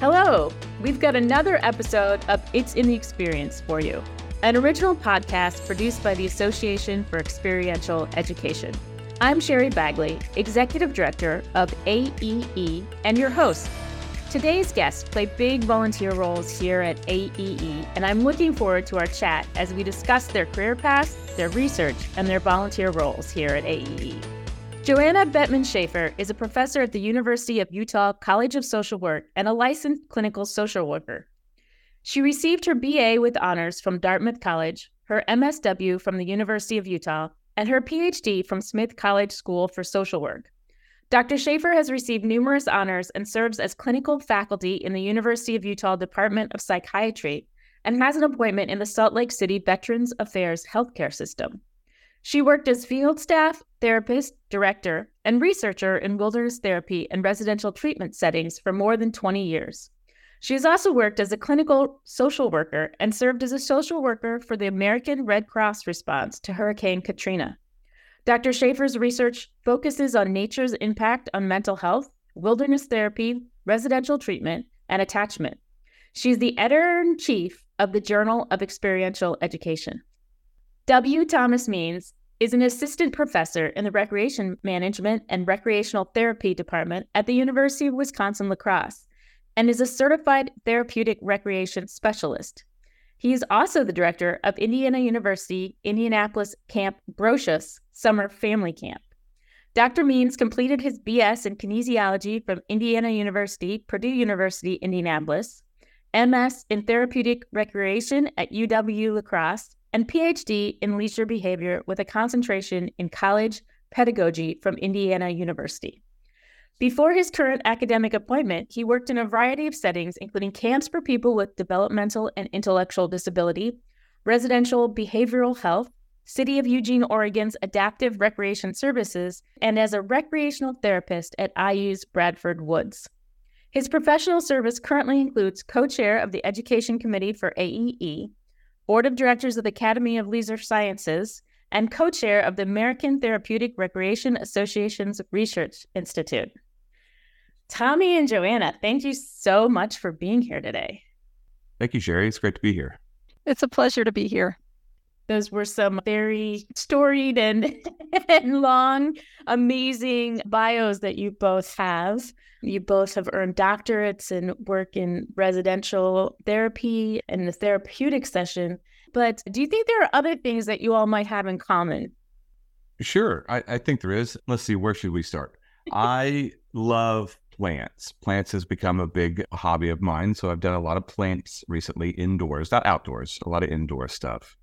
Hello! We've got another episode of It's in the Experience for you, an original podcast produced by the Association for Experiential Education. I'm Sherry Bagley, Executive Director of AEE, and your host. Today's guests play big volunteer roles here at AEE, and I'm looking forward to our chat as we discuss their career paths, their research, and their volunteer roles here at AEE. Joanna Bettmann Schaefer is a professor at the University of Utah College of Social Work and a licensed clinical social worker. She received her BA with honors from Dartmouth College, her MSW from the University of Utah, and her PhD from Smith College School for Social Work. Dr. Schaefer has received numerous honors and serves as clinical faculty in the University of Utah Department of Psychiatry and has an appointment in the Salt Lake City Veterans Affairs Healthcare System. She worked as field staff, therapist, director, and researcher in wilderness therapy and residential treatment settings for more than 20 years. She has also worked as a clinical social worker and served as a social worker for the American Red Cross response to Hurricane Katrina. Dr. Schaefer's research focuses on nature's impact on mental health, wilderness therapy, residential treatment, and attachment. She's the editor in chief of the Journal of Experiential Education. W. Thomas Means is an assistant professor in the Recreation Management and Recreational Therapy Department at the University of Wisconsin La Crosse and is a certified therapeutic recreation specialist. He is also the director of Indiana University Indianapolis Camp Brosius Summer Family Camp. Dr. Means completed his BS in kinesiology from Indiana University, Purdue University, Indianapolis, MS in therapeutic recreation at UW La Crosse, and PhD in leisure behavior with a concentration in college pedagogy from Indiana University. Before his current academic appointment, he worked in a variety of settings, including camps for people with developmental and intellectual disability, residential behavioral health, City of Eugene, Oregon's Adaptive Recreation Services, and as a recreational therapist at IU's Bradford Woods. His professional service currently includes co chair of the Education Committee for AEE, board of directors of the Academy of Leisure Sciences, and co chair of the American Therapeutic Recreation Association's Research Institute. Tommy and Joanna, thank you so much for being here today. Thank you, Sherry. It's great to be here. It's a pleasure to be here. Those were some very storied and, and long, amazing bios that you both have. You both have earned doctorates and work in residential therapy and the therapeutic session. But do you think there are other things that you all might have in common? Sure. I, I think there is. Let's see, where should we start? I love plants. Plants has become a big hobby of mine. So I've done a lot of plants recently indoors, not outdoors, a lot of indoor stuff.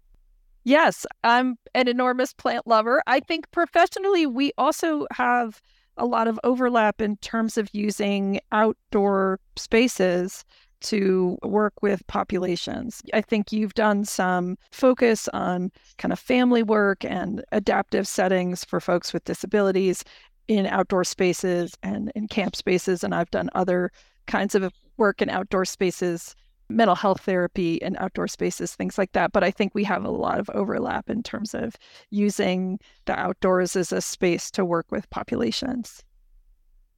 Yes, I'm an enormous plant lover. I think professionally, we also have a lot of overlap in terms of using outdoor spaces to work with populations. I think you've done some focus on kind of family work and adaptive settings for folks with disabilities in outdoor spaces and in camp spaces. And I've done other kinds of work in outdoor spaces, mental health therapy and outdoor spaces, things like that. But I think we have a lot of overlap in terms of using the outdoors as a space to work with populations.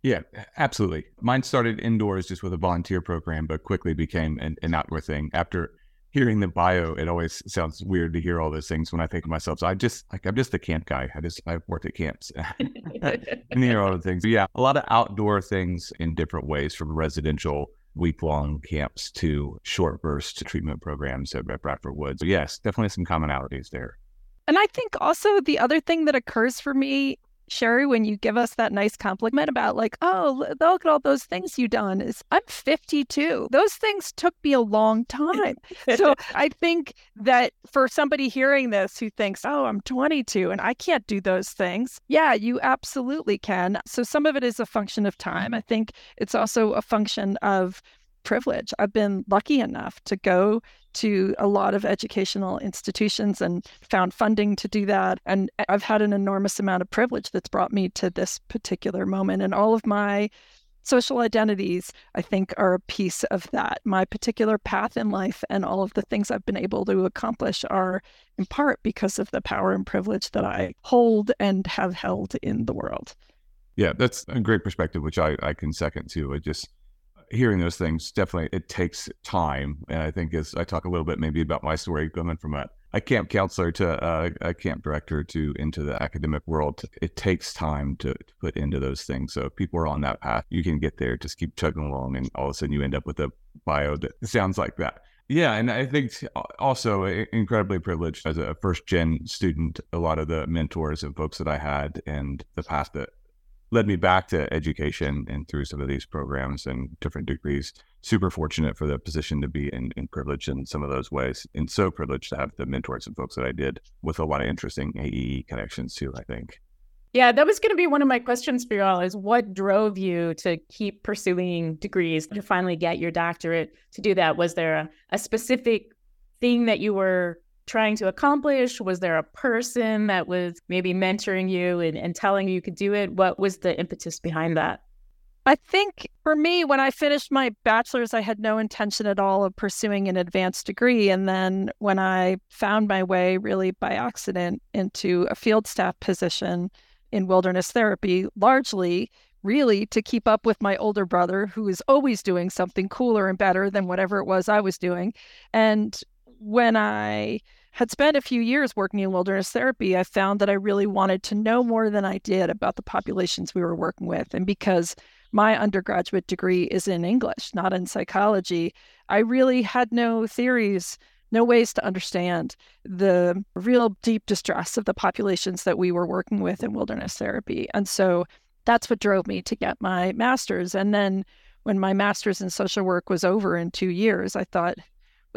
Yeah, absolutely. Mine started indoors just with a volunteer program, but quickly became an, an outdoor thing. After hearing the bio, it always sounds weird to hear all those things when I think of myself. So I just like I'm just a camp guy. I just I've worked at camps and hear all the things. But yeah, a lot of outdoor things in different ways, from residential week long camps to short burst treatment programs at Bradford Woods. So yes, definitely some commonalities there. And I think also the other thing that occurs for me Sherry, when you give us that nice compliment about, like, oh, look at all those things you've done, is I'm 52. Those things took me a long time. so I think that for somebody hearing this who thinks, oh, I'm 22 and I can't do those things, yeah, you absolutely can. So some of it is a function of time. I think it's also a function of privilege. I've been lucky enough to go to a lot of educational institutions and found funding to do that. And I've had an enormous amount of privilege that's brought me to this particular moment. And all of my social identities, I think, are a piece of that. My particular path in life and all of the things I've been able to accomplish are in part because of the power and privilege that I hold and have held in the world. Yeah, that's a great perspective, which I, I can second too. It just hearing those things definitely it takes time. And I think as I talk a little bit maybe about my story coming from a, a camp counselor to a, a camp director to into the academic world, it takes time to, to, put into those things. So if people are on that path, you can get there. Just keep chugging along, and all of a sudden you end up with a bio that sounds like that. Yeah, and I think also incredibly privileged as a first gen student. A lot of the mentors and folks that I had, and the path that led me back to education and through some of these programs and different degrees. Super fortunate for the position to be in, in privileged in some of those ways, and so privileged to have the mentors and folks that I did with a lot of interesting AE connections too. I think. Yeah, that was going to be one of my questions for y'all is what drove you to keep pursuing degrees to finally get your doctorate to do that? Was there a, a specific thing that you were trying to accomplish? Was there a person that was maybe mentoring you and, and telling you you could do it? What was the impetus behind that? I think for me, when I finished my bachelor's, I had no intention at all of pursuing an advanced degree. And then when I found my way, really by accident, into a field staff position in wilderness therapy, largely really to keep up with my older brother, who is always doing something cooler and better than whatever it was I was doing. And when I had spent a few years working in wilderness therapy, I found that I really wanted to know more than I did about the populations we were working with. And because my undergraduate degree is in English, not in psychology, I really had no theories, no ways to understand the real deep distress of the populations that we were working with in wilderness therapy. And so that's what drove me to get my master's. And then when my master's in social work was over in two years, I thought,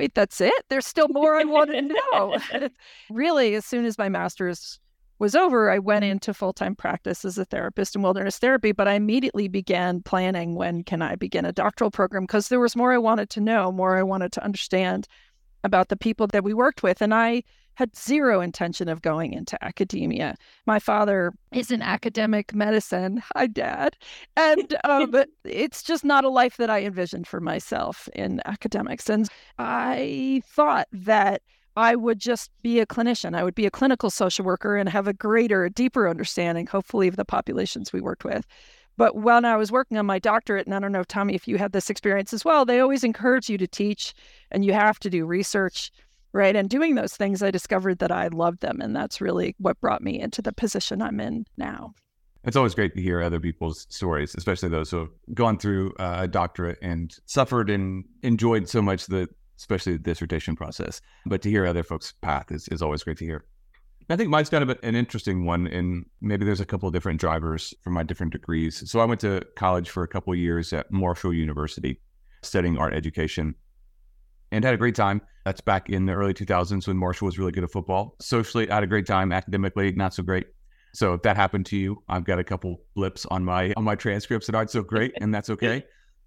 wait, that's it? There's still more I want to know. really, as soon as my master's was over, I went mm-hmm. into full time practice as a therapist in wilderness therapy. But I immediately began planning when can I begin a doctoral program because there was more I wanted to know, more I wanted to understand about the people that we worked with. And I had zero intention of going into academia. My father is in academic medicine. Hi, Dad. And um, it's just not a life that I envisioned for myself in academics. And I thought that I would just be a clinician. I would be a clinical social worker and have a greater, deeper understanding, hopefully, of the populations we worked with. But when I was working on my doctorate, and I don't know, Tommy, if you had this experience as well, they always encourage you to teach and you have to do research right? And doing those things, I discovered that I loved them. And that's really what brought me into the position I'm in now. It's always great to hear other people's stories, especially those who have gone through uh, a doctorate and suffered and enjoyed so much the, especially the dissertation process. But to hear other folks' path is, is always great to hear. I think mine's kind of an interesting one, and maybe there's a couple of different drivers for my different degrees. So I went to college for a couple of years at Marshall University, studying art education and had a great time. That's back in the early 2000s when Marshall was really good at football. Socially, I had a great time. Academically, not so great. So if that happened to you, I've got a couple blips on my on my transcripts that aren't so great, and that's okay.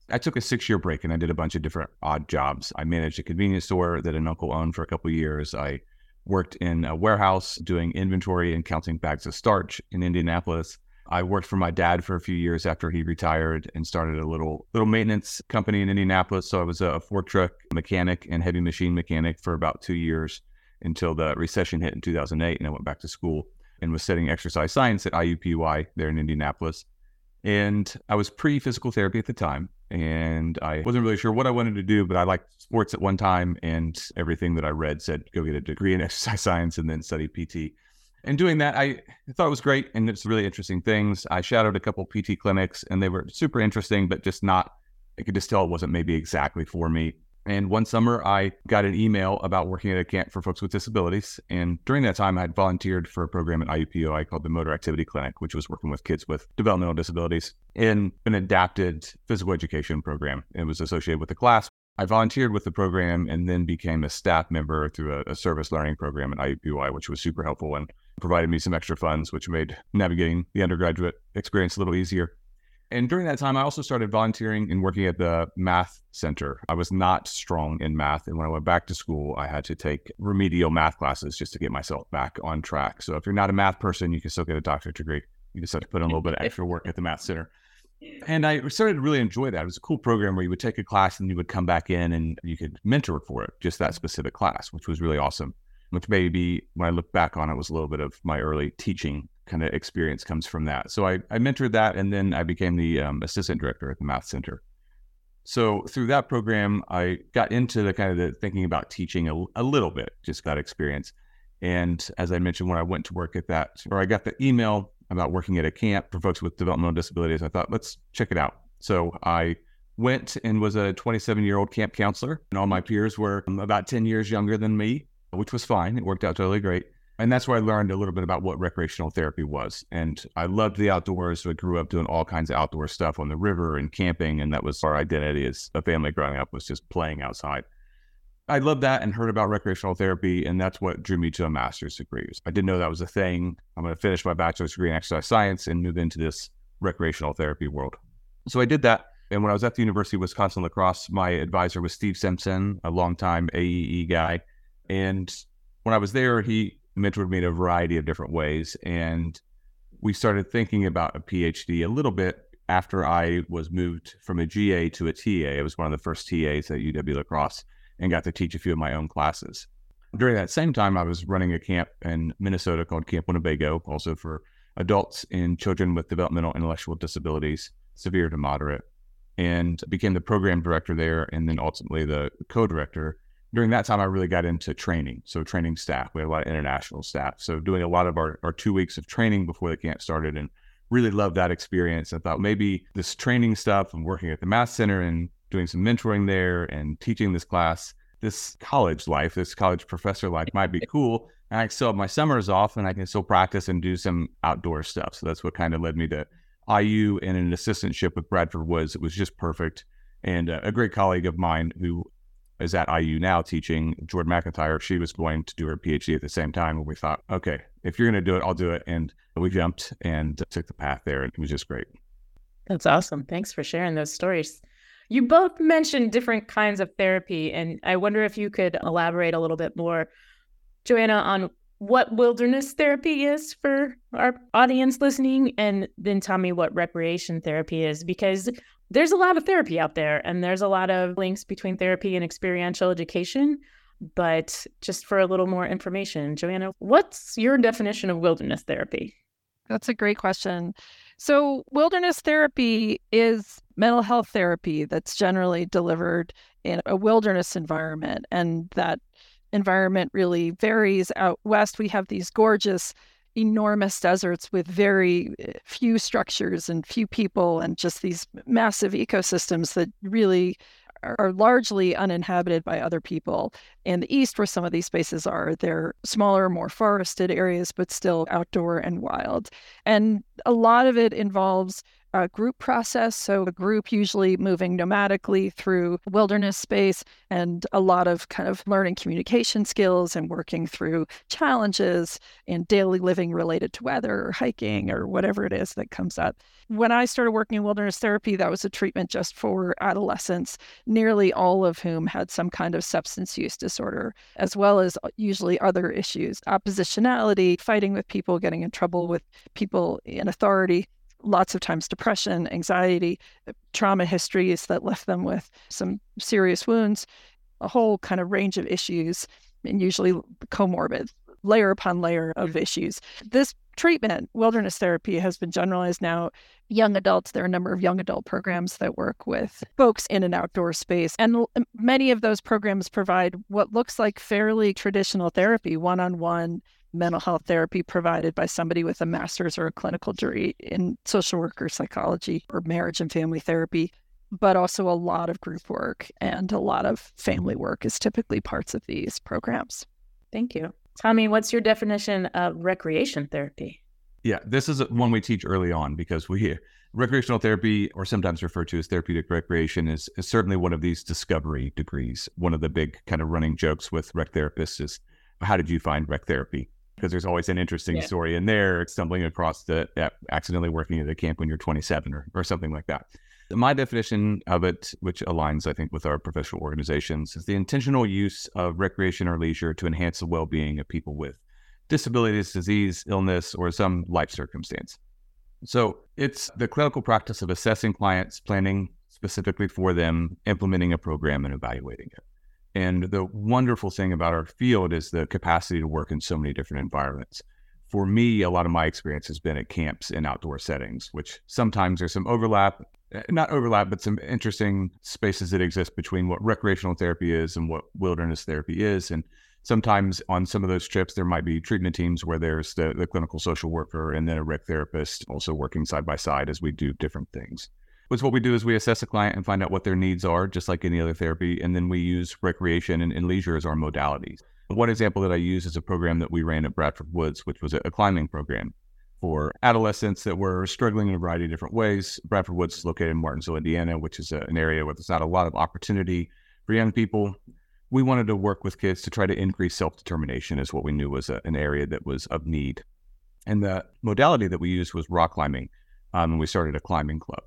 I took a six year break and I did a bunch of different odd jobs. I managed a convenience store that an uncle owned for a couple years. I worked in a warehouse doing inventory and counting bags of starch in Indianapolis. I worked for my dad for a few years after he retired and started a little little maintenance company in Indianapolis. So I was a fork truck mechanic and heavy machine mechanic for about two years until the recession hit in 2008, and I went back to school and was studying exercise science at IUPUI there in Indianapolis. And I was pre physical therapy at the time, and I wasn't really sure what I wanted to do, but I liked sports at one time, and everything that I read said go get a degree in exercise science and then study PT and doing that, I thought it was great and it's really interesting things. I shadowed a couple PT clinics and they were super interesting, but just not, I could just tell it wasn't maybe exactly for me. And one summer, I got an email about working at a camp for folks with disabilities. And during that time, I had volunteered for a program at IUPUI called the Motor Activity Clinic, which was working with kids with developmental disabilities in an adapted physical education program. It was associated with a class I volunteered with the program and then became a staff member through a, a, service learning program at IUPUI, which was super helpful and provided me some extra funds, which made navigating the undergraduate experience a little easier. And during that time, I also started volunteering and working at the math center. I was not strong in math. And when I went back to school, I had to take remedial math classes just to get myself back on track. So if you're not a math person, you can still get a doctorate degree. You just have to put in a little bit of extra work at the math center. And I started to really enjoy that. It was a cool program where you would take a class and you would come back in and you could mentor for it, just that specific class, which was really awesome. Which maybe when I look back on it was a little bit of my early teaching kind of experience comes from that. So I, I mentored that and then I became the um, assistant director at the Math Center. So through that program, I got into the kind of the thinking about teaching a, a little bit, just got experience. And as I mentioned, when I went to work at that, or I got the email about working at a camp for folks with developmental disabilities, I thought, let's check it out. So I went and was a 27 year old camp counselor, and all my peers were about 10 years younger than me, which was fine. It worked out totally great. And that's where I learned a little bit about what recreational therapy was. And I loved the outdoors. So I grew up doing all kinds of outdoor stuff on the river and camping. And that was our identity as a family growing up was just playing outside. I loved that and heard about recreational therapy. And that's what drew me to a master's degree. I didn't know that was a thing. I'm going to finish my bachelor's degree in exercise science and move into this recreational therapy world. So I did that. And when I was at the University of Wisconsin La Crosse, my advisor was Steve Simpson, a longtime AEE guy. And when I was there, he mentored me in a variety of different ways. And we started thinking about a PhD a little bit after I was moved from a GA to a TA. I was one of the first TAs at UW La Crosse and got to teach a few of my own classes. During that same time, I was running a camp in Minnesota called Camp Winnebago, also for adults and children with developmental intellectual disabilities, severe to moderate, and became the program director there and then ultimately the co director during that time, I really got into training. So training staff, we had a lot of international staff. So doing a lot of our, our two weeks of training before the camp started and really loved that experience. I thought maybe this training stuff and working at the Math Center and doing some mentoring there and teaching this class, this college life, this college professor life might be cool. And I still have my summers off and I can still practice and do some outdoor stuff. So that's what kind of led me to IU and an assistantship with Bradford Woods. It was just perfect. And a great colleague of mine who is at IU now teaching Jordan McIntyre. She was going to do her PhD at the same time. And we thought, okay, if you're going to do it, I'll do it. And we jumped and took the path there. And it was just great. That's awesome. Thanks for sharing those stories. You both mentioned different kinds of therapy. And I wonder if you could elaborate a little bit more, Joanna, on what wilderness therapy is for our audience listening, and then tell me what recreation therapy is, because there's a lot of therapy out there and there's a lot of links between therapy and experiential education. But just for a little more information, Joanna, what's your definition of wilderness therapy? That's a great question. So, wilderness therapy is mental health therapy that's generally delivered in a wilderness environment. And that environment really varies. Out west, we have these gorgeous enormous deserts with very eh, few structures and few people and just these massive ecosystems that really are largely uninhabited by other people. In the east, where some of these spaces are, they're smaller, more forested areas, but still outdoor and wild. And a lot of it involves a group process. So, a group usually moving nomadically through wilderness space and a lot of kind of learning communication skills and working through challenges in daily living related to weather or hiking or whatever it is that comes up. When I started working in wilderness therapy, that was a treatment just for adolescents, nearly all of whom had some kind of substance use disorder, as well as usually other issues oppositionality, fighting with people, getting in trouble with people in authority lots of times depression, anxiety, uh, trauma histories that left them with some serious wounds, a whole kind of range of issues, and usually comorbid, layer upon layer of issues. This treatment, wilderness therapy, has been generalized now. Young adults, there are a number of young adult programs that work with folks in an outdoor space. And many of those programs provide what looks like fairly traditional therapy, one on one mental health therapy provided by somebody with a master's or a clinical degree in social work or psychology or marriage and family therapy, but also a lot of group work and a lot of family work is typically parts of these programs. Thank you. Tommy, what's your definition of recreation therapy? Yeah, this is one we teach early on because we recreational therapy, or sometimes referred to as therapeutic recreation, is, is certainly one of these discovery degrees. One of the big kind of running jokes with rec therapists is, "How did you find rec therapy?" Because there's always an interesting yeah. story in there, stumbling across the uh, accidentally working at a camp when you're 27 or, or something like that. My definition of it, which aligns, I think, with our professional organizations, is the intentional use of recreation or leisure to enhance the well being of people with disabilities, disease, illness, or some life circumstance. So it's the clinical practice of assessing clients, planning specifically for them, implementing a program, and evaluating it. And the wonderful thing about our field is the capacity to work in so many different environments. For me, a lot of my experience has been at camps in outdoor settings, which sometimes there's some overlap uh, not overlap, but some interesting spaces that exist between what recreational therapy is and what wilderness therapy is. And sometimes on some of those trips, there might be treatment teams where there's the, the clinical social worker and then a rec therapist also working side by side as we do different things. Which what we do is we assess a client and find out what their needs are, just like any other therapy, and then we use recreation and, and leisure as our modalities. One example that I use is a program that we ran at Bradford Woods, which was a, a climbing program for adolescents that were struggling in a variety of different ways. Bradford Woods is located in Martinsville, Indiana, which is a, an area where there's not a lot of opportunity for young people. We wanted to work with kids to try to increase self determination, is what we knew was a, an area that was of need. And the modality that we used was rock climbing. Um, and we started a climbing club.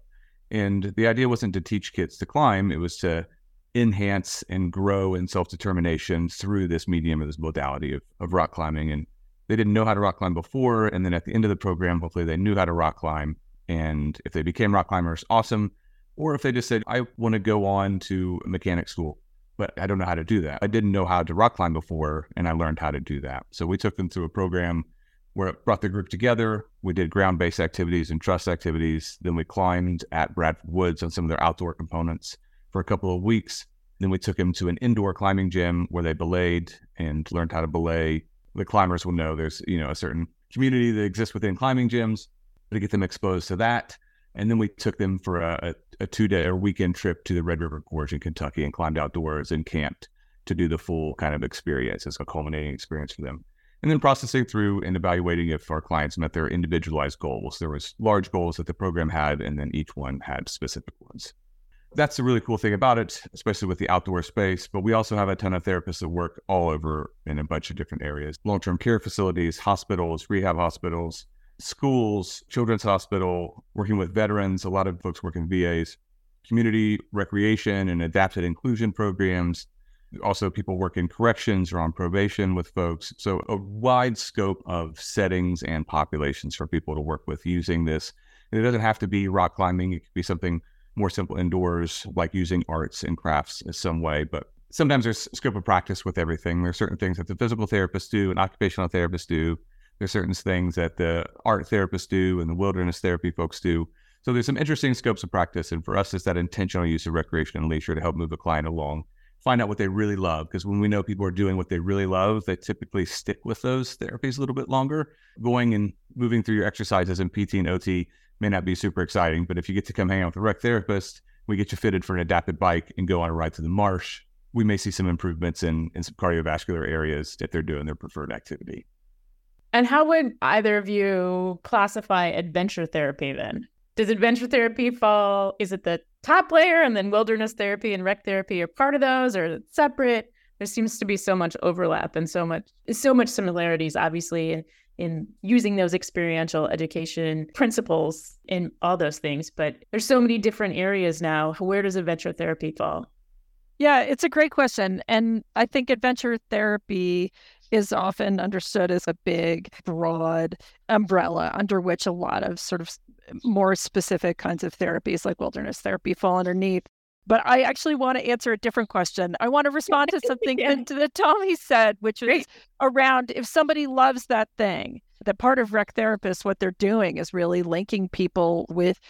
And the idea wasn't to teach kids to climb, it was to enhance and grow in self determination through this medium or this modality of, of rock climbing. And they didn't know how to rock climb before. And then at the end of the program, hopefully they knew how to rock climb. And if they became rock climbers, awesome. Or if they just said, I want to go on to mechanic school, but I don't know how to do that. I didn't know how to rock climb before, and I learned how to do that. So we took them through a program where it brought the group together. We did ground based activities and trust activities. Then we climbed at Bradford Woods on some of their outdoor components for a couple of weeks. Then we took them to an indoor climbing gym where they belayed and learned how to belay the climbers will know there's you know a certain community that exists within climbing gyms to get them exposed to that. And then we took them for a, a, a two day or weekend trip to the Red River Gorge in Kentucky and climbed outdoors and camped to do the full kind of experience as a culminating experience for them. And then processing through and evaluating if our clients met their individualized goals. There was large goals that the program had, and then each one had specific ones that's the really cool thing about it, especially with the outdoor space. But we also have a ton of therapists that work all over in a bunch of different areas long term care facilities, hospitals, rehab hospitals, schools, children's hospital, working with veterans. A lot of folks work in VAs, community recreation and adapted inclusion programs. Also, people work in corrections or on probation with folks. So, a wide scope of settings and populations for people to work with using this. And it doesn't have to be rock climbing, it could be something more simple indoors, like using arts and crafts in some way. But sometimes there's scope of practice with everything. There's certain things that the physical therapists do and occupational therapists do. There's certain things that the art therapists do and the wilderness therapy folks do. So there's some interesting scopes of practice. And for us, it's that intentional use of recreation and leisure to help move the client along, find out what they really love. Because when we know people are doing what they really love, they typically stick with those therapies a little bit longer. Going and moving through your exercises in PT and OT may not be super exciting, but if you get to come hang out with a rec therapist, we get you fitted for an adapted bike and go on a ride to the marsh, we may see some improvements in, in some cardiovascular areas if they're doing their preferred activity. And how would either of you classify adventure therapy then? Does adventure therapy fall, is it the top layer and then wilderness therapy and rec therapy are part of those or separate? There seems to be so much overlap and so much so much similarities, obviously, in in using those experiential education principles in all those things. But there's so many different areas now. Where does adventure therapy fall? Yeah, it's a great question. And I think adventure therapy is often understood as a big, broad umbrella under which a lot of sort of more specific kinds of therapies like wilderness therapy fall underneath. But I actually want to answer a different question. I want to respond to something yeah. that Tommy said, which is Great. around if somebody loves that thing, that part of rec therapists, what they're doing is really linking people with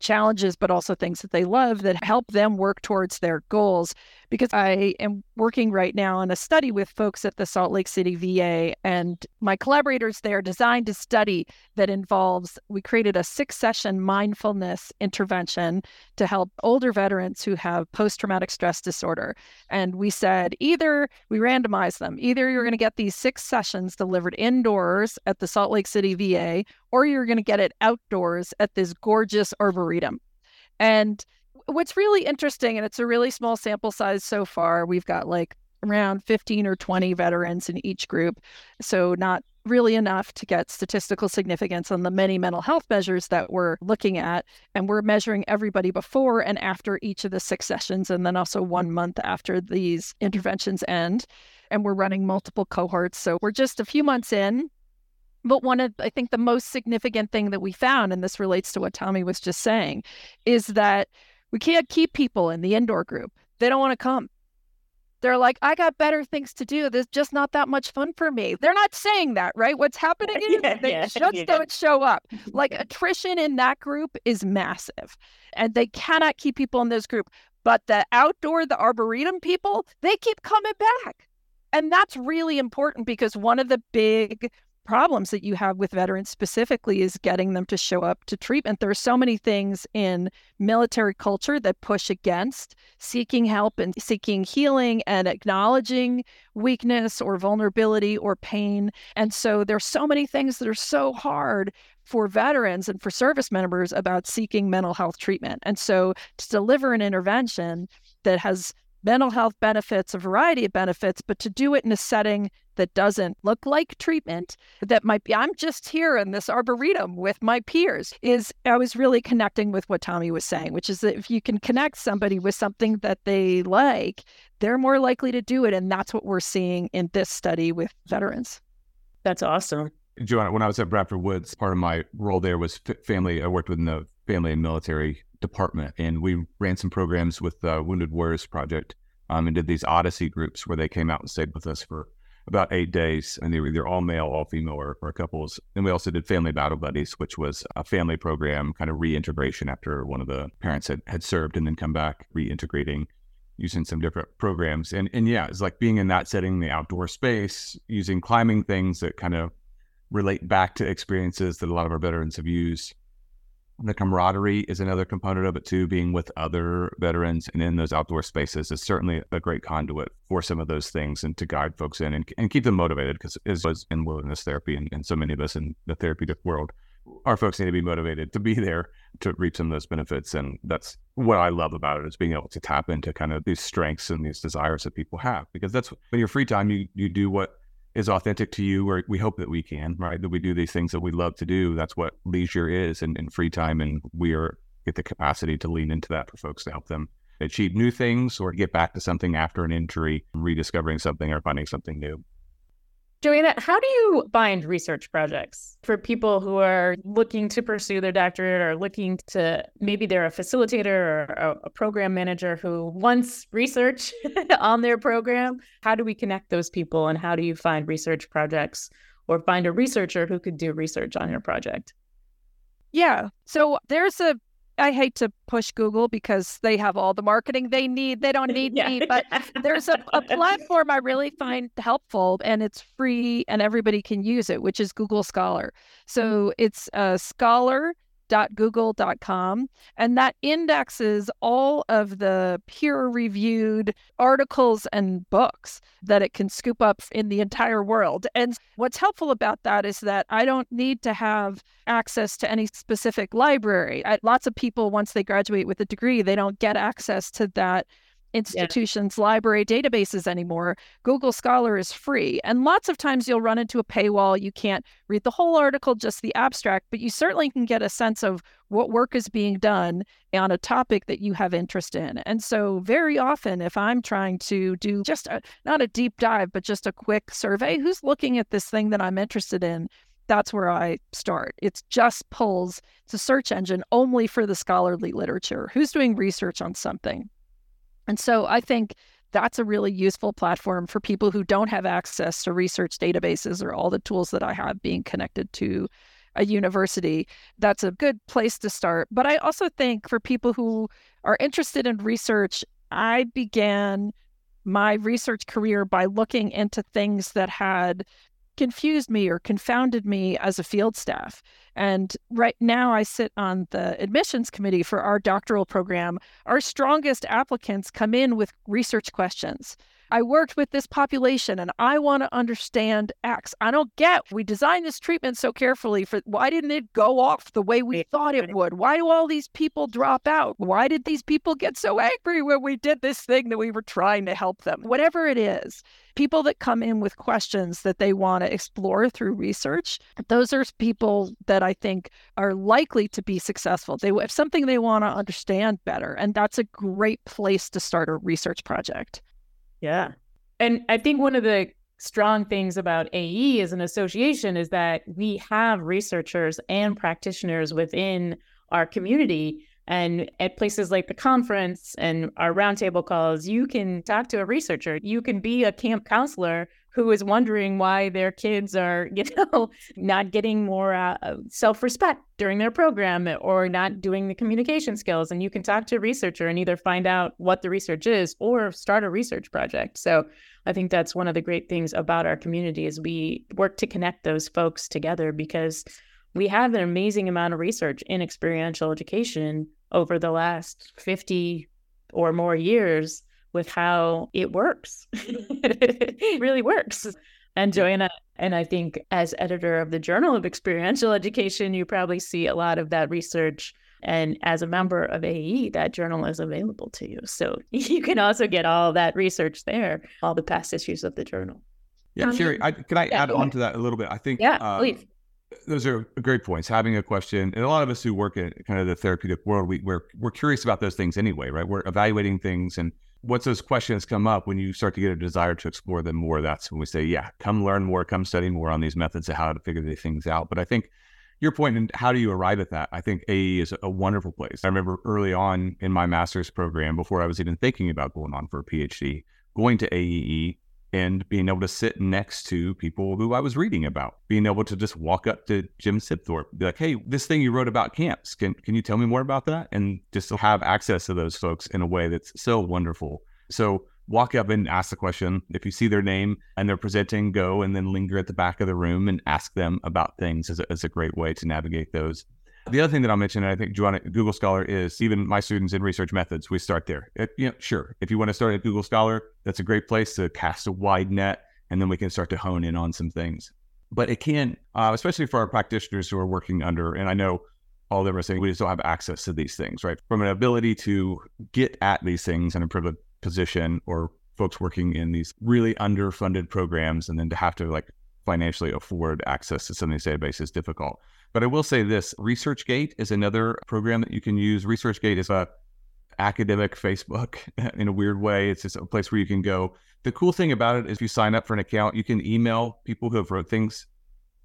challenges, but also things that they love that help them work towards their goals. Because I am working right now on a study with folks at the Salt Lake City VA, and my collaborators there designed a study that involves we created a six session mindfulness intervention to help older veterans who have post traumatic stress disorder. And we said either we randomize them, either you're going to get these six sessions delivered indoors at the Salt Lake City VA, or you're going to get it outdoors at this gorgeous arboretum. And what's really interesting, and it's a really small sample size so far, we've got like around 15 or 20 veterans in each group. So, not really enough to get statistical significance on the many mental health measures that we're looking at. And we're measuring everybody before and after each of the six sessions, and then also one month after these interventions end. And we're running multiple cohorts. So, we're just a few months in. But one of, I think, the most significant thing that we found, and this relates to what Tommy was just saying, is that we can't keep people in the indoor group. They don't want to come. They're like, I got better things to do. There's just not that much fun for me. They're not saying that, right? What's happening is Yeah, they yeah, just yeah. don't show up. Like attrition in that group is massive, and they cannot keep people in this group. But the outdoor, the arboretum people, they keep coming back. And that's really important because one of the big problems that you have with veterans specifically is getting them to show up to treatment. There are so many things in military culture that push against seeking help and seeking healing and acknowledging weakness or vulnerability or pain. And so there's so many things that are so hard for veterans and for service members about seeking mental health treatment. And so to deliver an intervention that has mental health benefits, a variety of benefits, but to do it in a setting that doesn't look like treatment, that might be, I'm just here in this arboretum with my peers, is I was really connecting with what Tommy was saying, which is that if you can connect somebody with something that they like, they're more likely to do it. And that's what we're seeing in this study with veterans. That's awesome. Joanna, when I was at Bradford Woods, part of my role there was f- family. I worked within the family and military department, and we ran some programs with the Wounded Warriors Project um, and did these Odyssey groups where they came out and stayed with us for about eight days. And they were either all male, all female, or, or couples. And we also did Family Battle Buddies, which was a family program, kind of reintegration after one of the parents had, had served and then come back, reintegrating using some different programs. And and yeah, it's like being in that setting, the outdoor space, using climbing things that kind of relate back to experiences that a lot of our veterans have used. The camaraderie is another component of it too. Being with other veterans and in those outdoor spaces is certainly a great conduit for some of those things and to guide folks in and, and keep them motivated because as was in wilderness therapy and, and so many of us in the therapeutic world, our folks need to be motivated to be there to reap some of those benefits. And that's what I love about it is being able to tap into kind of these strengths and these desires that people have because that's when your free time you you do what is authentic to you, or we hope that we can, right? That we do these things that we love to do. That's what leisure is and, and free time. And we are get the capacity to lean into that for folks to help them achieve new things or get back to something after an injury, rediscovering something or finding something new. Joanna, how do you find research projects for people who are looking to pursue their doctorate or looking to maybe they're a facilitator or a, a program manager who wants research on their program? How do we connect those people and how do you find research projects or find a researcher who could do research on your project? Yeah. So there's a I hate to push Google because they have all the marketing they need. They don't need Yeah. me, but there's a, a platform I really find helpful and it's free and everybody can use it, which is Google Scholar. So it's uh, scholar.google.com and that indexes all of the peer reviewed articles and books that it can scoop up in the entire world. And what's helpful about that is that I don't need to have access to any specific library. I, lots of people, once they graduate with a degree, they don't get access to that institution's library databases anymore. Google Scholar is free. And lots of times you'll run into a paywall. You can't read the whole article, just the abstract, but you certainly can get a sense of what work is being done on a topic that you have interest in. And so, very often, if I'm trying to do just a, not a deep dive, but just a quick survey, who's looking at this thing that I'm interested in? That's where I start. It's just pulls, it's a search engine only for the scholarly literature. Who's doing research on something? And so I think that's a really useful platform for people who don't have access to research databases or all the tools that I have being connected to a university. That's a good place to start. But I also think for people who are interested in research, I began my research career by looking into things that had confused me or confounded me as a field staff. And right now, I sit on the admissions committee for our doctoral program. Our strongest applicants come in with research questions. I worked with this population and I want to understand X. I don't get we designed this treatment so carefully for why didn't it go off the way we thought it would? Why do all these people drop out? Why did these people get so angry when we did this thing that we were trying to help them? Whatever it is, people that come in with questions that they want to explore through research, those are people that I think are likely to be successful. They have something they want to understand better, and that's a great place to start a research project. Yeah. And I think one of the strong things about AE as an association is that we have researchers and practitioners within our community And at places like the conference and our roundtable calls, you can talk to a researcher. You can be a camp counselor who is wondering why their kids are, you know, not getting more uh, self respect during their program or not doing the communication skills. And you can talk to a researcher and either find out what the research is or start a research project. So I think that's one of the great things about our community is we work to connect those folks together because we have an amazing amount of research in experiential education over the last 50 or more years with how it works. it really works. And Joanna, and I think as editor of the Journal of Experiential Education, you probably see a lot of that research. And as a member of AE, that journal is available to you. So you can also get all that research there, all the past issues of the journal. Yeah, Sherry, I, can I yeah, add on to that a little bit? I think yeah, uh, please those are great points. Having a question, and a lot of us who work in kind of the therapeutic world, we, we're we're curious about those things anyway, right? We're evaluating things, and once those questions come up, when you start to get a desire to explore them more, that's when we say, yeah, come learn more, come study more on these methods of how to figure these things out. But I think your point and how do you arrive at that? I think AE is a wonderful place. I remember early on in my master's program, before I was even thinking about going on for a PhD, going to AEE and being able to sit next to people who I was reading about, being able to just walk up to Jim Sibthorp, be like, "Hey, this thing you wrote about camps, can can you tell me more about that?" And just have access to those folks in a way that's so wonderful. So walk up and ask the question. If you see their name and they're presenting, go and then linger at the back of the room and ask them about things is a, as a great way to navigate those. The other thing that I'll mention, and I think Joanna, Google Scholar is even my students in research methods, we start there. It, you know, sure, if you want to start at Google Scholar, that's a great place to cast a wide net, and then we can start to hone in on some things. But it can, uh, especially for our practitioners who are working under, and I know all of them are saying we just don't have access to these things, right? From an ability to get at these things in a privileged position, or folks working in these really underfunded programs, and then to have to like financially afford access to some of these databases is difficult. But I will say this ResearchGate is another program that you can use. ResearchGate is a academic Facebook in a weird way. It's just a place where you can go. The cool thing about it is if you sign up for an account, you can email people who have wrote things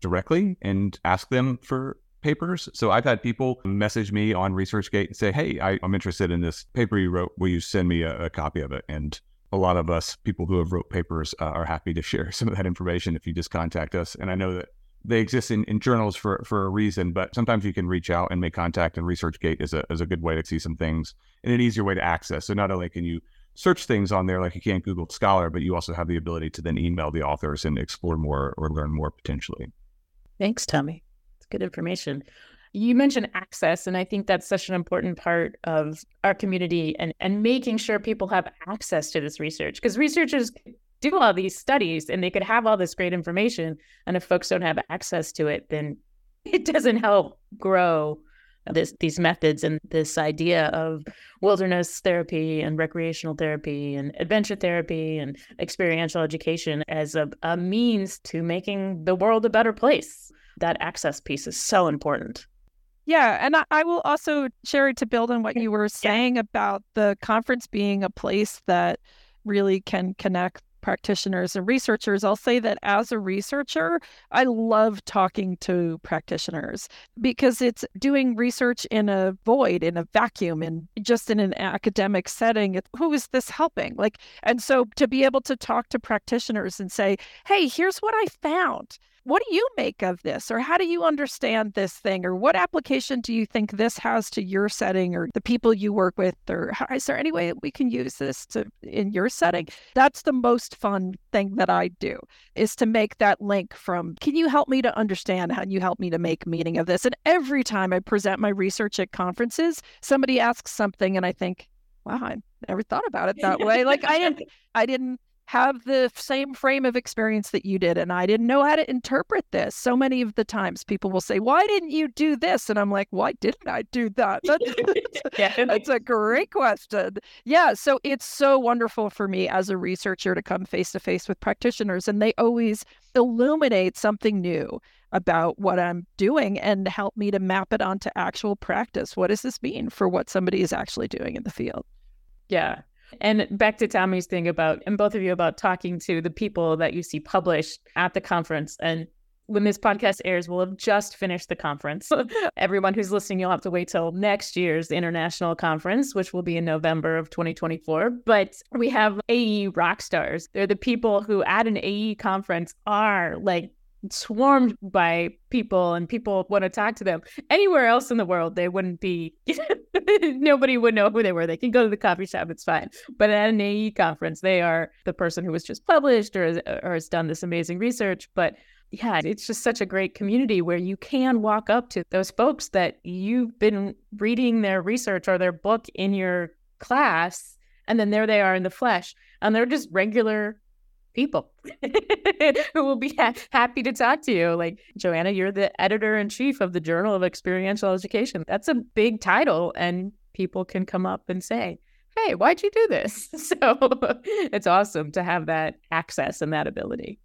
directly and ask them for papers. So I've had people message me on ResearchGate and say, Hey, I, am interested in this paper you wrote. Will you send me a, a, copy of it? And a lot of us, people who have wrote papers, uh, are happy to share some of that information if you just contact us. And I know that they exist in, in journals for, for a reason, but sometimes you can reach out and make contact. And ResearchGate is a, is a good way to see some things and an easier way to access. So not only can you search things on there like you can't Google Scholar, but you also have the ability to then email the authors and explore more or learn more potentially. Thanks, Tommy. It's good information. You mentioned access, and I think that's such an important part of our community and, and making sure people have access to this research because researchers do all these studies and they could have all this great information. And if folks don't have access to it, then it doesn't help grow this these methods and this idea of wilderness therapy and recreational therapy and adventure therapy and experiential education as a, a means to making the world a better place. That access piece is so important. Yeah, and I, I, will also share to build on what you were saying yeah. about the conference being a place that really can connect practitioners and researchers, I'll say that as a researcher, I love talking to practitioners because it's doing research in a void, in a vacuum, and just in an academic setting. Who is this helping? Like, and so to be able to talk to practitioners and say, hey, here's what I found what do you make of this? Or how do you understand this thing? Or what application do you think this has to your setting or the people you work with? Or how, is there any way that we can use this to in your setting? That's the most fun thing that i do is to make that link from can you help me to understand how you help me to make meaning of this? And every time i present my research at conferences somebody asks something and i think wow i never thought about it that way. Like i didn't i didn't have the same frame of experience that you did and I didn't know how to interpret this. So many of the times people will say, "Why didn't you do this?" and I'm like, "Why didn't I do that?" That's, yeah. that's a great question. Yeah, so it's so wonderful for me as a researcher to come face to face with practitioners and they always illuminate something new about what I'm doing and help me to map it onto actual practice. What does this mean for what somebody is actually doing in the field? Yeah, and back to Tommy's thing about, and both of you about talking to the people that you see published at the conference. And when this podcast airs, we'll have just finished the conference. Everyone who's listening, you'll have to wait till next year's international conference, which will be in November of 2024. But we have AE rock stars. They're the people who at an AE conference are like swarmed by people and people want to talk to them. Anywhere else in the world, they wouldn't be, nobody would know who they were. They can go to the coffee shop, it's fine. But at an AE conference, they are the person who was just published or, or has done this amazing research. But yeah, it's just such a great community where you can walk up to those folks that you've been reading their research or their book in your class. And then there they are in the flesh. And they're just regular people who will be ha- happy to talk to you. Like, Joanna, you're the editor in chief of the Journal of Experiential Education. That's a big title, and people can come up and say, Hey, why'd you do this? So it's awesome to have that access and that ability.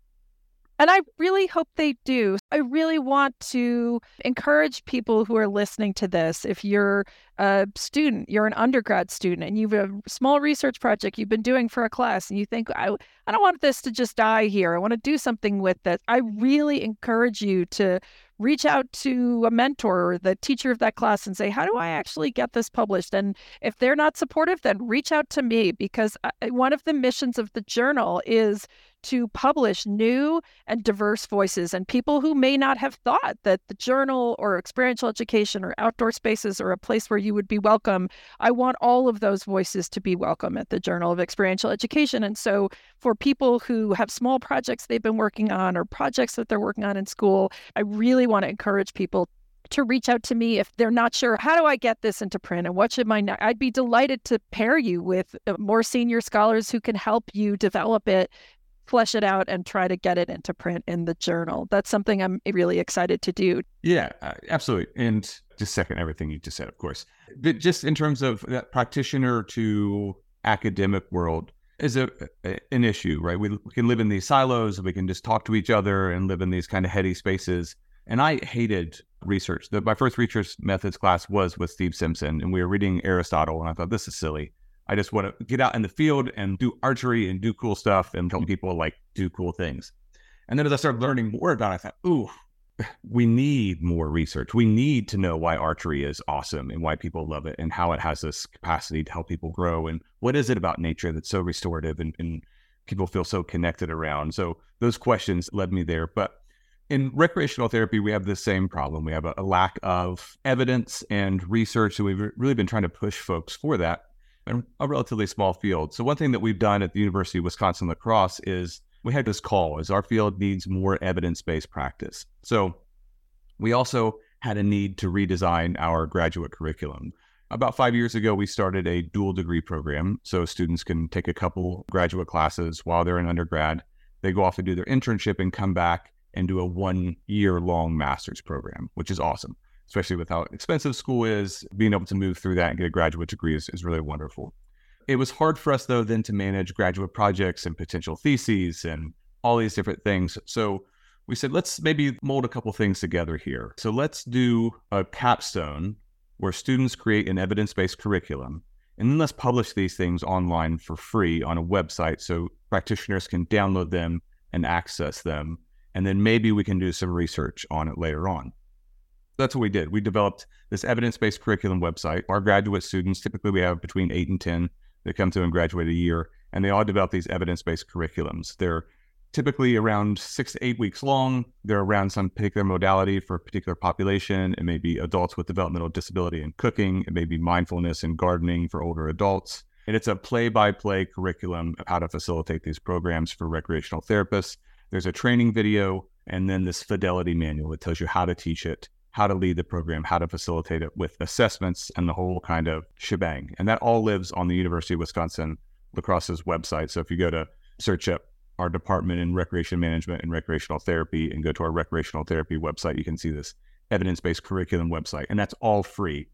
And I really hope they do. I really want to encourage people who are listening to this. If you're a student, you're an undergrad student, and you have a small research project you've been doing for a class, and you think, I, I don't want this to just die here. I want to do something with this. I really encourage you to reach out to a mentor or the teacher of that class and say, How do I actually get this published? And if they're not supportive, then reach out to me because uh, one of the missions of the journal is to publish new and diverse voices and people who may not have thought that the journal or experiential education or outdoor spaces are a place where you would be welcome. I want all of those voices to be welcome at the Journal of Experiential Education. And so for people who have small projects they've been working on or projects that they're working on in school, I really want to encourage people to reach out to me if they're not sure how do I get this into print and what should my I'd be delighted to pair you with uh, more senior scholars who can help you develop it flesh it out and try to get it into print in the journal. That's something I'm really excited to do. Yeah, uh, absolutely. And just second everything you just said, of course. But just in terms of that practitioner to academic world is a, an issue, right? We, we can live in these silos, we can just talk to each other and live in these kind of heady spaces. And I hated research. The, my first research methods class was with Steve Simpson, and we were reading Aristotle, and I thought this is silly. I just want to get out in the field and do archery and do cool stuff and tell mm-hmm. people like do cool things. And then as I started learning more about it, I thought, ooh, we need more research. We need to know why archery is awesome and why people love it and how it has this capacity to help people grow. And what is it about nature that's so restorative and, and people feel so connected around? So those questions led me there. But in recreational therapy, we have the same problem. We have a, a lack of evidence and research. So we've really been trying to push folks for that a relatively small field. So one thing that we've done at the University of Wisconsin La Crosse is we had this call as our field needs more evidence-based practice. So we also had a need to redesign our graduate curriculum. About five years ago, we started a dual degree program. So students can take a couple graduate classes while they're in undergrad. They go off and do their internship and come back and do a one year long master's program, which is awesome especially with how expensive school is, being able to move through that and get a graduate degree is, is really wonderful. It was hard for us, though, then to manage graduate projects and potential theses and all these different things. So we said, let's maybe mold a couple things together here. So let's do a capstone where students create an evidence based curriculum. And then let's publish these things online for free on a website so practitioners can download them and access them. And then maybe we can do some research on it later on that's what we did. We developed this evidence based curriculum website. Our graduate students, typically we have between eight and 10 that come through and graduate a year, and they all develop these evidence based curriculums. They're typically around six to eight weeks long. They're around some particular modality for a particular population. It may be adults with developmental disability and cooking, it may be mindfulness and gardening for older adults. And it's a play by play curriculum of how to facilitate these programs for recreational therapists. There's a training video and then this fidelity manual that tells you how to teach it how to lead the program, how to facilitate it with assessments and the whole kind of shebang. And that all lives on the University of Wisconsin La Crosse's website. So if you go to search up our department in recreation management and recreational therapy and go to our recreational therapy website, you can see this evidence based curriculum website. And that's all free.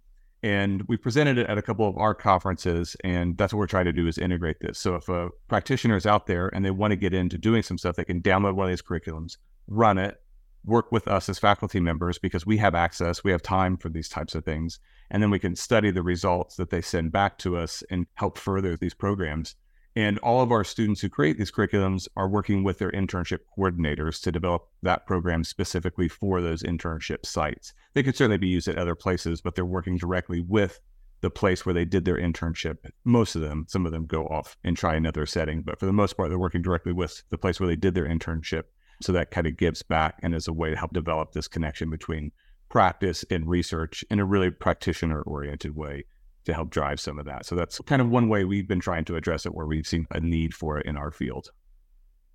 And we presented it at a couple of our conferences, and that's what we're trying to do is integrate this. So if a practitioner is out there and they want to get into doing some stuff, they can download one of these curriculums, run it, work with us as faculty members because we have access, we have time for these types of things. And then we can study the results that they send back to us and help further these programs. And all of our students who create these curriculums are working with their internship coordinators to develop that program specifically for those internship sites. They could certainly be used at other places, but they're working directly with the place where they did their internship. Most of them, some of them go off and try another setting, but for the most part, they're working directly with the place where they did their internship. So that kind of gives back and is a way to help develop this connection between practice and research in a really practitioner oriented way to help drive some of that. So that's kind of one way we've been trying to address it where we've seen a need for it in our field.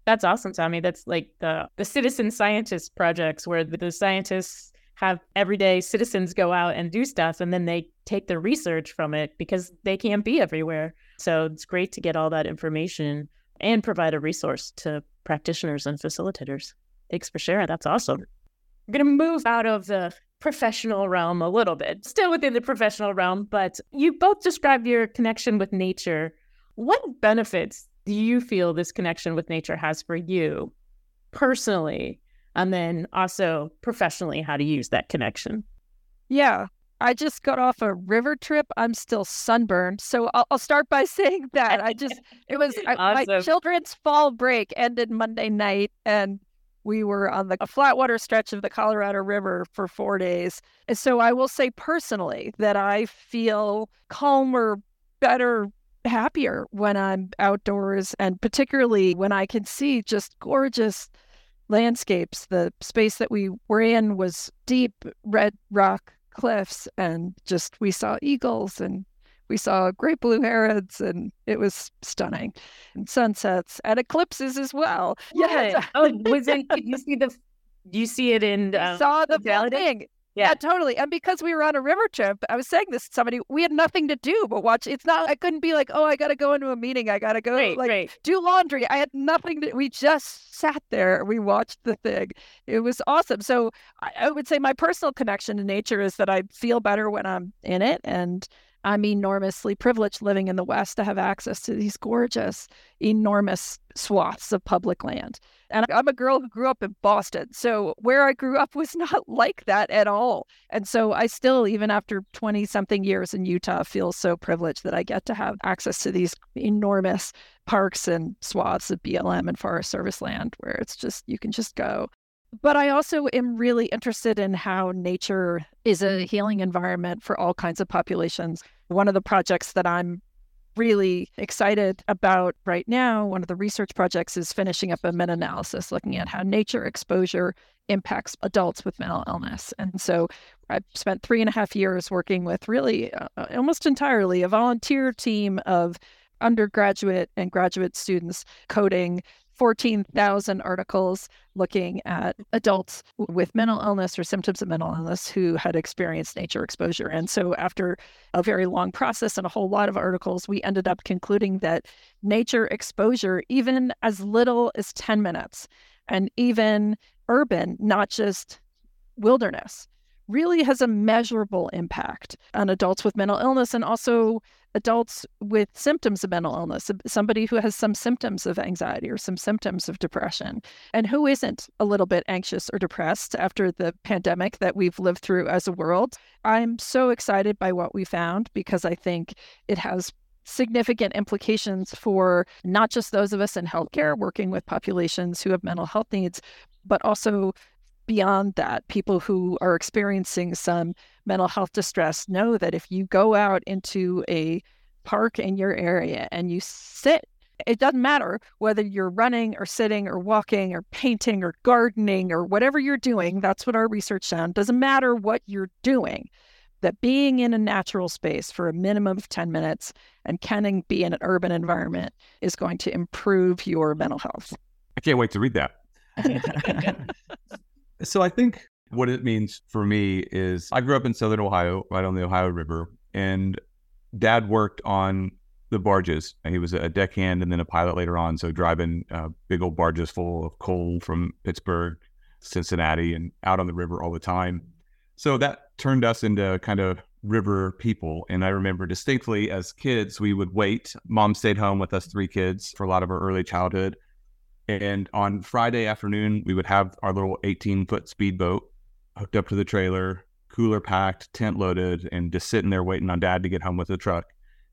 That's awesome, Tommy. That's like the the citizen scientist projects where the, the scientists have everyday citizens go out and do stuff and then they take the research from it because they can't be everywhere. So it's great to get all that information and provide a resource to practitioners and facilitators. Thanks for sharing. That's awesome. We're going to move out of the professional realm a little bit, still within the professional realm, but you both described your connection with nature. What benefits do you feel this connection with nature has for you personally? And then also professionally, how to use that connection? Yeah, I just got off a river trip. I'm still sunburned. So I'll, I'll start by saying that. I just, it was awesome. I, my children's fall break ended Monday night and we were on the a flatwater stretch of the Colorado River for four days. And so I will say personally that I feel calmer, better, happier when I'm outdoors and particularly when I can see just gorgeous landscapes. The space that we were in was deep red rock cliffs and just we saw eagles and we saw great blue herons and it was stunning. And sunsets and eclipses as well. Yeah. Oh was it you see the you see it in um, saw the thing yeah. yeah. totally. And because we were on a river trip, I was saying this to somebody, we had nothing to do but watch. It's not, I couldn't be like, oh, I got to go into a meeting. I got to go right, like right. do laundry. I had nothing to, we just sat there. We watched the thing. It was awesome. So I, I would say my personal connection to nature is that I feel better when I'm in it. And I'm enormously privileged living in the West to have access to these gorgeous, enormous swaths of public land. And I'm a girl who grew up in Boston. So where I grew up was not like that at all. And so I still, even after 20 something years in Utah, feel so privileged that I get to have access to these enormous parks and swaths of BLM and Forest Service land where it's just, you can just go but I also am really interested in how nature is a healing environment for all kinds of populations. One of the projects that I'm really excited about right now, one of the research projects is finishing up a meta analysis looking at how nature exposure impacts adults with mental illness. And so I've spent three and a half years working with really uh, almost entirely a volunteer team of undergraduate and graduate students coding 14,000 articles looking at adults with mental illness or symptoms of mental illness who had experienced nature exposure. And so, after a very long process and a whole lot of articles, we ended up concluding that nature exposure, even as little as 10 minutes, and even urban, not just wilderness, really has a measurable impact on adults with mental illness and also adults with symptoms of mental illness, somebody who has some symptoms of anxiety or some symptoms of depression, and who isn't a little bit anxious or depressed after the pandemic that we've lived through as a world. I'm so excited by what we found because I think it has significant implications for not just those of us in healthcare working with populations who have mental health needs, but also beyond that, people who are experiencing some mental health distress know that if you go out into a park in your area and you sit, it doesn't matter whether you're running or sitting or walking or painting or gardening or whatever you're doing. That's what our research found. Doesn't matter what you're doing. That being in a natural space for a minimum of 10 minutes and can be in an urban environment is going to improve your mental health. I can't wait to read that. So I think what it means for me is I grew up in Southern Ohio, right on the Ohio River, and dad worked on the barges. He was a deckhand and then a pilot later on. So driving uh, big old barges full of coal from Pittsburgh, Cincinnati, and out on the river all the time. So that turned us into kind of river people. And I remember distinctly as kids, we would wait. Mom stayed home with us three kids for a lot of our early childhood. And on Friday afternoon, we would have our little 18 foot speedboat hooked up to the trailer, cooler packed, tent loaded, and just sitting there waiting on dad to get home with the truck.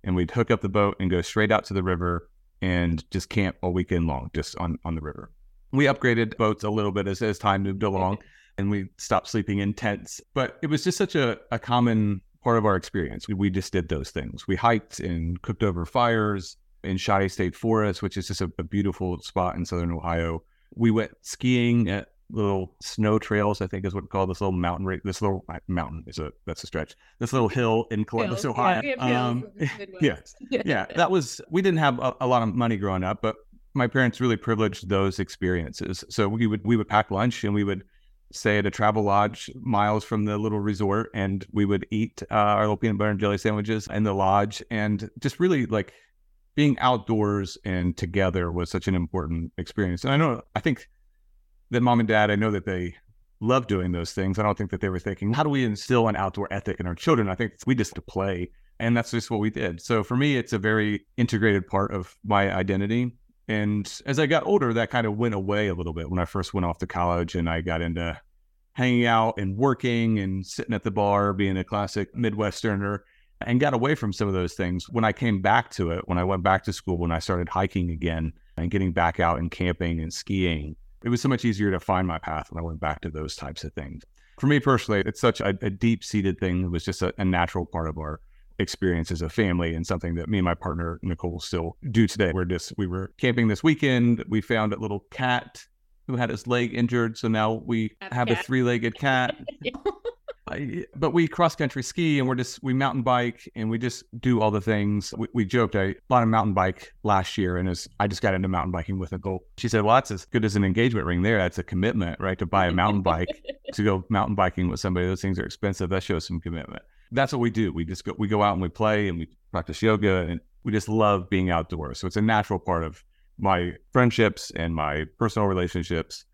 And we'd hook up the boat and go straight out to the river and just camp all weekend long, just on, on the river. We upgraded boats a little bit as, as time moved along and we stopped sleeping in tents. But it was just such a, a common part of our experience. We, we just did those things. We hiked and cooked over fires in Shawnee State Forest, which is just a, a beautiful spot in southern Ohio. We went skiing at little snow trails, I think is what we call this little mountain. This little mountain is a that's a stretch. This little hill in Columbus, Hills, Ohio. yeah, Um, hills in the yeah, yeah, that was. We didn't have a, a lot of money growing up, but my parents really privileged those experiences. So we would we would pack lunch and we would stay at a travel lodge miles from the little resort, and we would eat uh, our little peanut butter and jelly sandwiches in the lodge, and just really like being outdoors and together was such an important experience. And I know, I think that mom and dad, I know that they love doing those things. I don't think that they were thinking, how do we instill an outdoor ethic in our children? I think we just to play. And that's just what we did. So for me, it's a very integrated part of my identity. And as I got older, that kind of went away a little bit when I first went off to college and I got into hanging out and working and sitting at the bar, being a classic Midwesterner, and got away from some of those things. When I came back to it, when I went back to school, when I started hiking again and getting back out and camping and skiing, it was so much easier to find my path when I went back to those types of things. For me personally, it's such a, a deep seated thing. It was just a, a natural part of our experience as a family and something that me and my partner Nicole still do today. We're just we were camping this weekend. We found a little cat who had his leg injured, so now we Have a have a cat. three legged cat. I, but we cross country ski and we're just we mountain bike and we just do all the things. We, we joked I bought a mountain bike last year and as I just got into mountain biking with a goal. She said, "Well, that's as good as an engagement ring there. That's a commitment, right? To buy a mountain bike to go mountain biking with somebody. Those things are expensive. That shows some commitment. That's what we do. We just go we go out and we play and we practice yoga and we just love being outdoors. So it's a natural part of my friendships and my personal relationships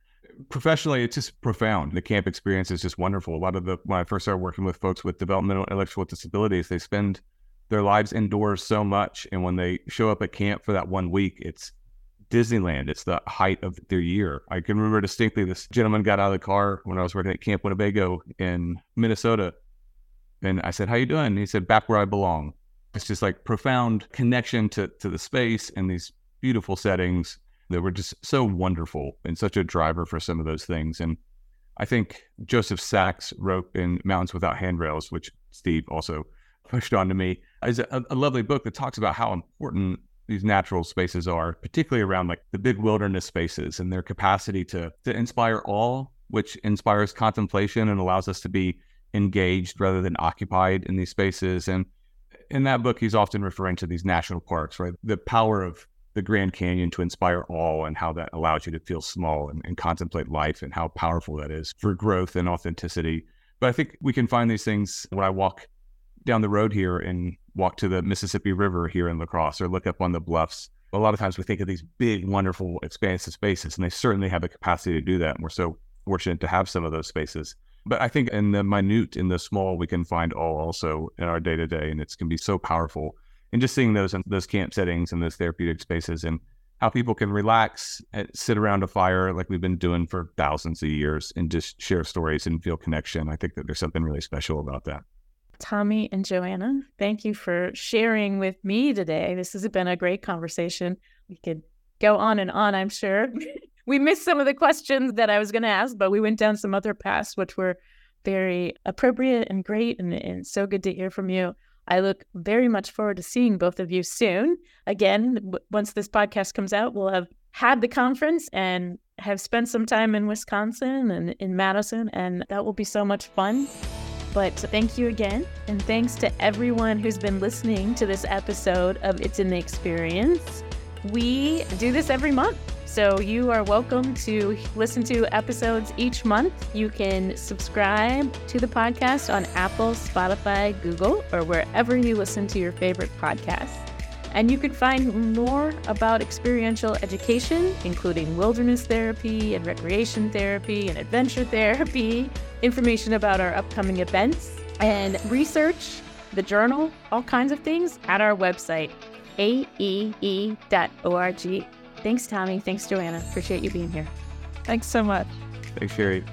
professionally, it's just profound. The camp experience is just wonderful. A lot of the when I first started working with folks with developmental intellectual disabilities, they spend their lives indoors so much, and when they show up at camp for that one week, it's Disneyland. It's the height of their year. I can remember distinctly this gentleman got out of the car when I was working at Camp Winnebago in Minnesota, and I said, "How you doing?" And he said, "Back where I belong." It's just like profound connection to to the space and these beautiful settings that were just so wonderful and such a driver for some of those things. And I think Joseph Sax wrote in Mountains Without Handrails, which Steve also pushed on to me, is a, a lovely book that talks about how important these natural spaces are, particularly around like the big wilderness spaces and their capacity to to inspire awe, which inspires contemplation and allows us to be engaged rather than occupied in these spaces. And in that book, he's often referring to these national parks, right? The power of the Grand Canyon to inspire awe and how that allows you to feel small and, and contemplate life and how powerful that is for growth and authenticity. But I think we can find these things when I walk down the road here and walk to the Mississippi River here in La Crosse or look up on the bluffs. A lot of times we think of these big, wonderful, expansive spaces, and they certainly have the capacity to do that. And we're so fortunate to have some of those spaces. But I think in the minute, in the small, we can find all also in our day to day, and it can be so powerful and just seeing those those camp settings and those therapeutic spaces and how people can relax and sit around a fire like we've been doing for thousands of years and just share stories and feel connection. I think that there's something really special about that. Tommy and Joanna, thank you for sharing with me today. This has been a great conversation. We could go on and on, I'm sure. we missed some of the questions that I was going to ask, but we went down some other paths, which were very appropriate and great, and, and so good to hear from you. I look very much forward to seeing both of you soon. Again, w- once this podcast comes out, we'll have had the conference and have spent some time in Wisconsin and in Madison, and that will be so much fun. But thank you again. And thanks to everyone who's been listening to this episode of It's in the Experience. We do this every month. So you are welcome to listen to episodes each month. You can subscribe to the podcast on Apple, Spotify, Google, or wherever you listen to your favorite podcasts. And you can find more about experiential education, including wilderness therapy and recreation therapy and adventure therapy, information about our upcoming events, and research, the journal, all kinds of things at our website, aee.org. Thanks, Tommy. Thanks, Joanna. Appreciate you being here. Thanks so much. Thanks, Sherry.